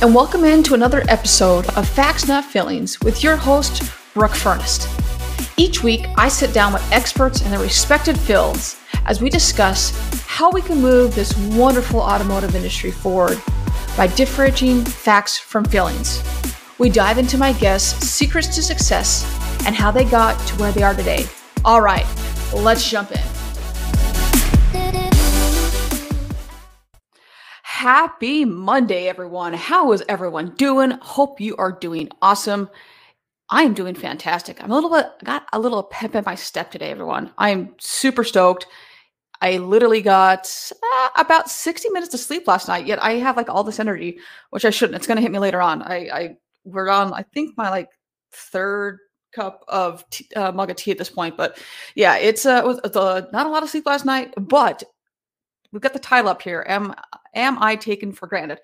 And welcome into another episode of Facts Not Feelings with your host, Brooke Furnist. Each week, I sit down with experts in their respected fields as we discuss how we can move this wonderful automotive industry forward by differentiating facts from feelings. We dive into my guests' secrets to success and how they got to where they are today. All right, let's jump in. Happy Monday, everyone. How is everyone doing? Hope you are doing awesome. I am doing fantastic. I'm a little bit got a little pep in my step today, everyone. I am super stoked. I literally got uh, about 60 minutes of sleep last night, yet I have like all this energy, which I shouldn't. It's going to hit me later on. I, I we're on, I think my like third cup of tea, uh, mug of tea at this point, but yeah, it's uh, it's, uh, not a lot of sleep last night, but we've got the title up here. Am am I taken for granted?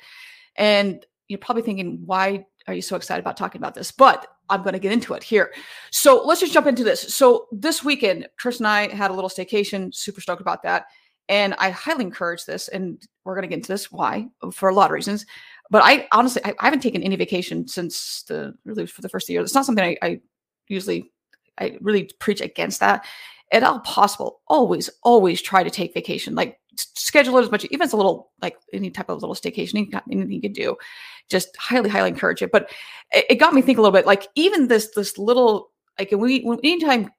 And you're probably thinking, why are you so excited about talking about this? But I'm going to get into it here. So let's just jump into this. So this weekend, Chris and I had a little staycation. Super stoked about that. And I highly encourage this. And we're going to get into this. Why? For a lot of reasons. But I honestly, I, I haven't taken any vacation since the really for the first year. It's not something I, I usually, I really preach against that. At all possible, always, always try to take vacation. Like schedule it as much, even it's a little like any type of little staycation, anything you can do. Just highly, highly encourage it. But it, it got me think a little bit. Like even this, this little like we, when, anytime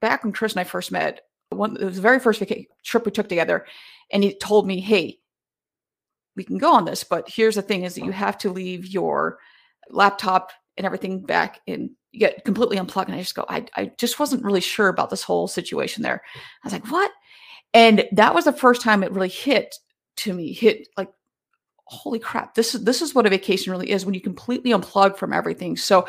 back when Chris and I first met, one it was the very first vacation trip we took together, and he told me, "Hey, we can go on this, but here's the thing: is that you have to leave your laptop and everything back in get completely unplugged and i just go I, I just wasn't really sure about this whole situation there i was like what and that was the first time it really hit to me hit like holy crap this is this is what a vacation really is when you completely unplug from everything. So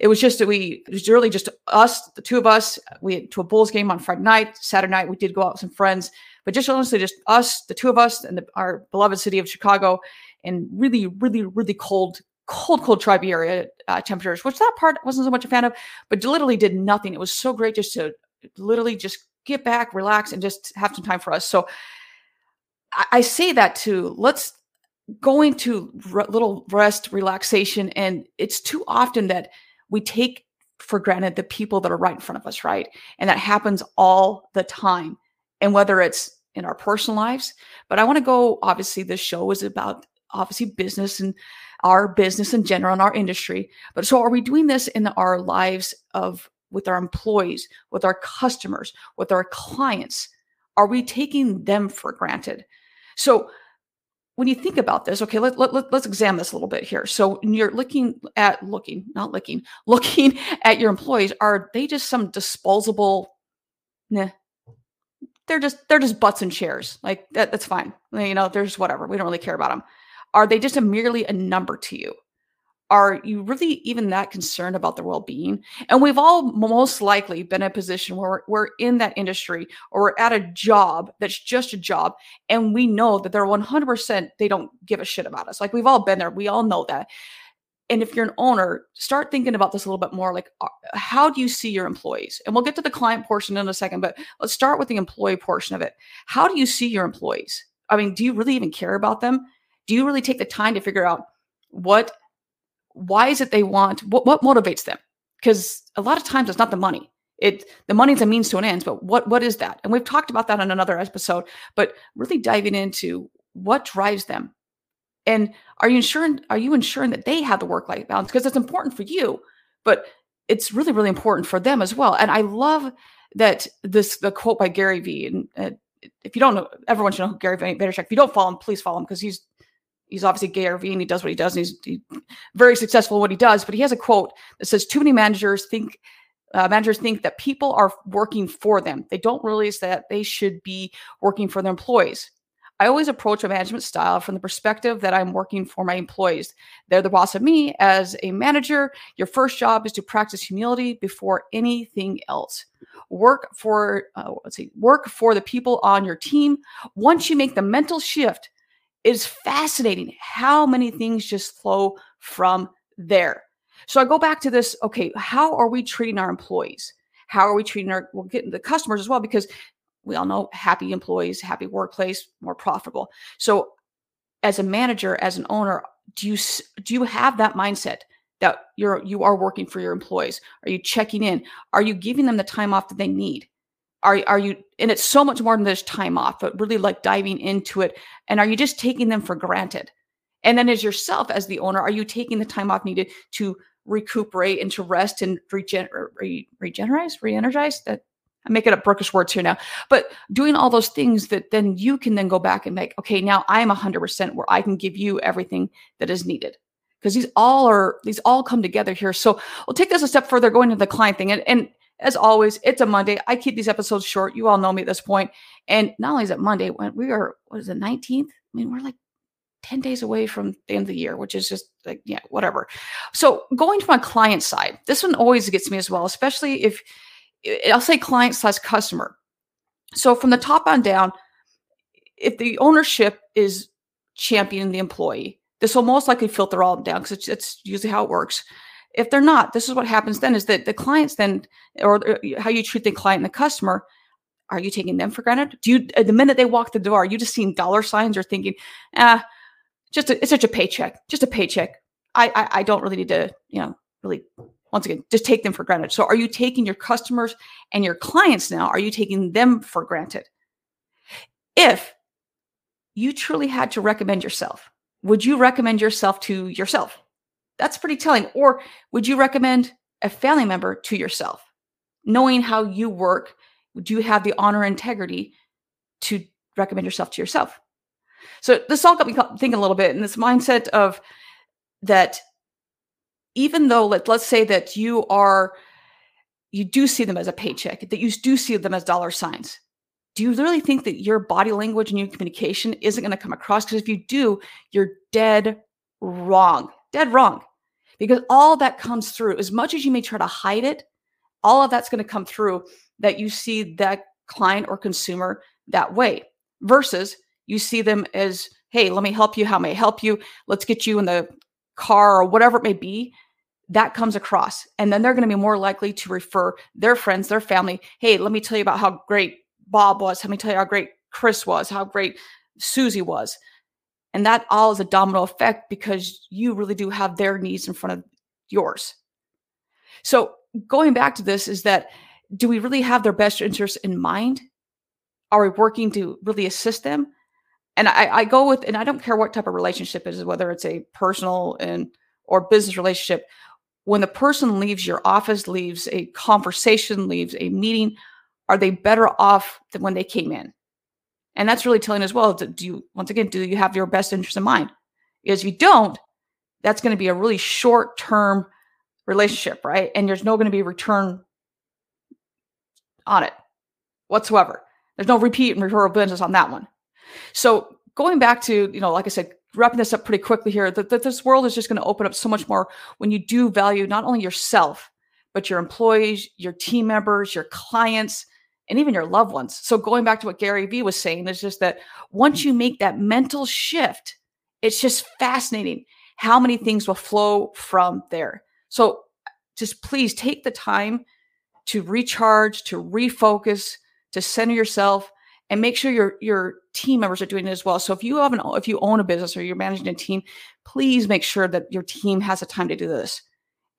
it was just that we it was really just us the two of us we went to a bulls game on friday night saturday night we did go out with some friends but just honestly just us the two of us and the, our beloved city of chicago and really really really cold cold cold Chiberia uh, temperatures which that part wasn't so much a fan of but literally did nothing. It was so great just to literally just get back, relax, and just have some time for us. So I, I say that to let's go into r- little rest, relaxation, and it's too often that we take for granted the people that are right in front of us, right? And that happens all the time. And whether it's in our personal lives, but I want to go, obviously, this show is about obviously business and our business in general and our industry. But so are we doing this in our lives of with our employees, with our customers, with our clients? Are we taking them for granted? So when you think about this, okay, let, let, let, us examine this a little bit here. So you're looking at looking, not looking, looking at your employees, are they just some disposable? Nah, they're just they're just butts and chairs. Like that, that's fine. You know, there's whatever. We don't really care about them. Are they just a merely a number to you? Are you really even that concerned about their well-being? And we've all most likely been in a position where we're, in that industry or we're at a job that's just a job and we know that they're 100% they don't give a shit about us. Like we've all been there we all know that. And if you're an owner start thinking about this a little bit more like uh, how do you see your employees? And we'll get to the client portion in a second but let's start with the employee portion of it. How do you see your employees? I mean do you really even care about them? Do you really take the time to figure out what why is it they want what, what motivates them? Because a lot of times it's not the money. It the money's a means to an end but what what is that? And we've talked about that in another episode but really diving into what drives them. And are you ensuring are you ensuring that they have the work life balance? Because it's important for you but it's really really important for them as well. And i love that this the quote by gary vee and uh, if you don't know everyone should know who gary vaynerchuk if you don't follow him please follow him because he's he's obviously Gary and he does what he does and he's, he's very successful in what he does. But he has a quote that says, "Too many managers think." Uh, managers think that people are working for them. They don't realize that they should be working for their employees. I always approach a management style from the perspective that I'm working for my employees. They're the boss of me. As a manager, your first job is to practice humility before anything else. Work for uh, let's see, work for the people on your team. Once you make the mental shift is fascinating how many things just flow from there. So I go back to this okay, how are we treating our employees? How are we treating our, we'll get the customers as well, because we all know happy employees, happy workplace, more profitable. So as a manager, as an owner, do you do you have that mindset that you're you are working for your employees? Are you checking in? Are you giving them the time off that they need? Are are you and it's so much more than just time off, but really like diving into it. And are you just taking them for granted? And then as yourself as the owner, are you taking the time off needed to recuperate and to rest and regen- re- regenerate, re-energize? That I'm making up Brookish words here now, but doing all those things that then you can then go back and make, okay, now I'm 100% where I can give you everything that is needed because these all are these all come together here. So we'll take this a step further, going to the client thing. And, and as always, it's a Monday. I keep these episodes short. You all know me at this point. And not only is it Monday, when we are what is it, 19th? I mean, we're like 10 days away from the end of the year, which is just like, yeah, whatever. So going to my client side, this one always gets me as well, especially if I'll say client slash customer. So from the top on down, if the ownership is championing the employee, this will most likely filter all down because it's, it's, usually how it works. If they're not, this is what happens then is that the clients then, or uh, how you treat the client and the customer, are you taking them for granted? Do you, the minute they walk the door, are you just seeing dollar signs or thinking, ah, just a, it's such a paycheck, just a paycheck. I, I, I don't really need to, you know, really once again, just take them for granted. So are you taking your customers and your clients now? Are you taking them for granted? If you truly had to recommend yourself, would you recommend yourself to yourself? That's pretty telling. Or would you recommend a family member to yourself? Knowing how you work, would you have the honor integrity to recommend yourself to yourself? So this all got me thinking a little bit in this mindset of that even though let, let's say that you are you do see them as a paycheck that you do see them as dollar signs do you really think that your body language and your communication isn't going to come across? Because if you do, you're dead wrong, dead wrong. Because all that comes through, as much as you may try to hide it, all of that's going to come through that you see that client or consumer that way versus you see them as, hey, let me help you. How may I help you? Let's get you in the car or whatever it may be. That comes across. And then they're going to be more likely to refer their friends, their family. Hey, let me tell you about how great Bob was. Let me tell you how great Chris was, how great Susie was. And that all is a domino effect because you really do have their needs in front of yours. So going back to this is that do we really have their best interests in mind? Are we working to really assist them? And I, I go with, and I don't care what type of relationship it is, whether it's a personal and or business relationship. When the person leaves your office, leaves a conversation, leaves a meeting, are they better off than when they came in? And that's really telling as well. Do you, once again, do you have your best interest in mind? Because if you don't, that's going to be a really short term relationship, right? And there's no going to be return on it whatsoever. There's no repeat and referral business on that one. So going back to, you know, like I said, wrapping this up pretty quickly here, that, that this world is just going to open up so much more when you do value not only yourself, but your employees, your team members, your clients, and even your loved ones. So going back to what Gary Vee was saying, is just that once mm. you make that mental shift, it's just fascinating how many things will flow from there. So just please take the time to recharge, to refocus, to center yourself, and make sure your your team members are doing it as well. So if you have an if you own a business or you're managing a team, please make sure that your team has the time to do this.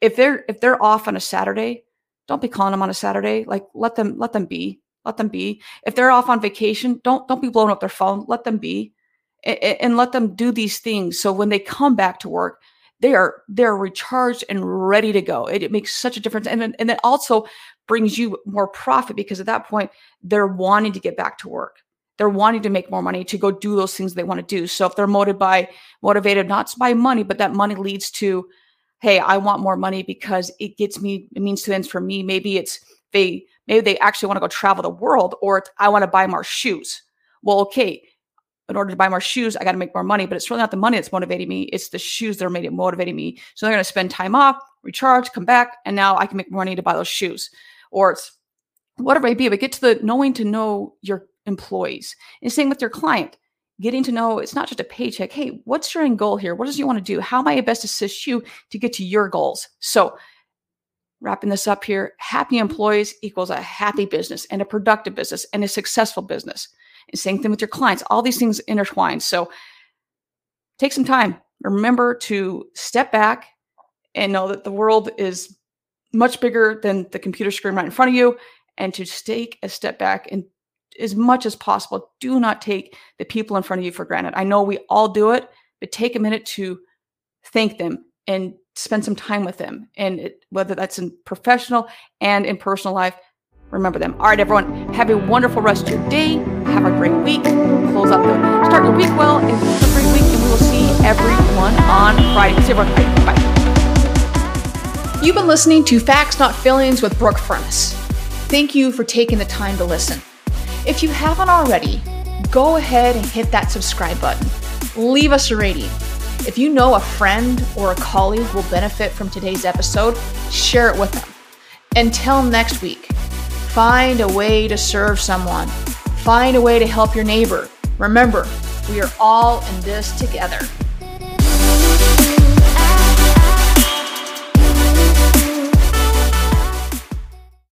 If they're if they're off on a Saturday, don't be calling them on a Saturday. Like let them let them be. Let them be. If they're off on vacation, don't don't be blowing up their phone. Let them be, and, and let them do these things. So when they come back to work, they are they're recharged and ready to go. It, it makes such a difference, and and it also brings you more profit because at that point they're wanting to get back to work. They're wanting to make more money to go do those things they want to do. So if they're motivated by motivated not by money, but that money leads to, hey, I want more money because it gets me, it means to ends for me. Maybe it's they maybe they actually want to go travel the world or I want to buy more shoes. Well, okay, in order to buy more shoes, I got to make more money, but it's really not the money that's motivating me. It's the shoes that are made it motivating me. So they're going to spend time off, recharge, come back, and now I can make more money to buy those shoes. Or it's whatever it may be, but get to the knowing to know your employees. And same with your client, getting to know it's not just a paycheck. Hey, what's your end goal here? What does you want to do? How am I best assist you to get to your goals? So wrapping this up here happy employees equals a happy business and a productive business and a successful business and same thing with your clients all these things intertwine so take some time remember to step back and know that the world is much bigger than the computer screen right in front of you and to take a step back and as much as possible. Do not take the people in front of you for granted. I know we all do it but take a minute to thank them and spend some time with them. And it, whether that's in professional and in personal life remember them. All right everyone have a wonderful rest of your day. Have a great week. Close out the start your week well and have a great week and we will see everyone on friday. See everyone bye. You've been listening to facts not feelings with brooke furnace. Thank you for taking the time to listen if you haven't already go ahead and hit that subscribe button leave us a rating if you know a friend or a colleague will benefit from today's episode, share it with them. Until next week, find a way to serve someone, find a way to help your neighbor. Remember, we are all in this together.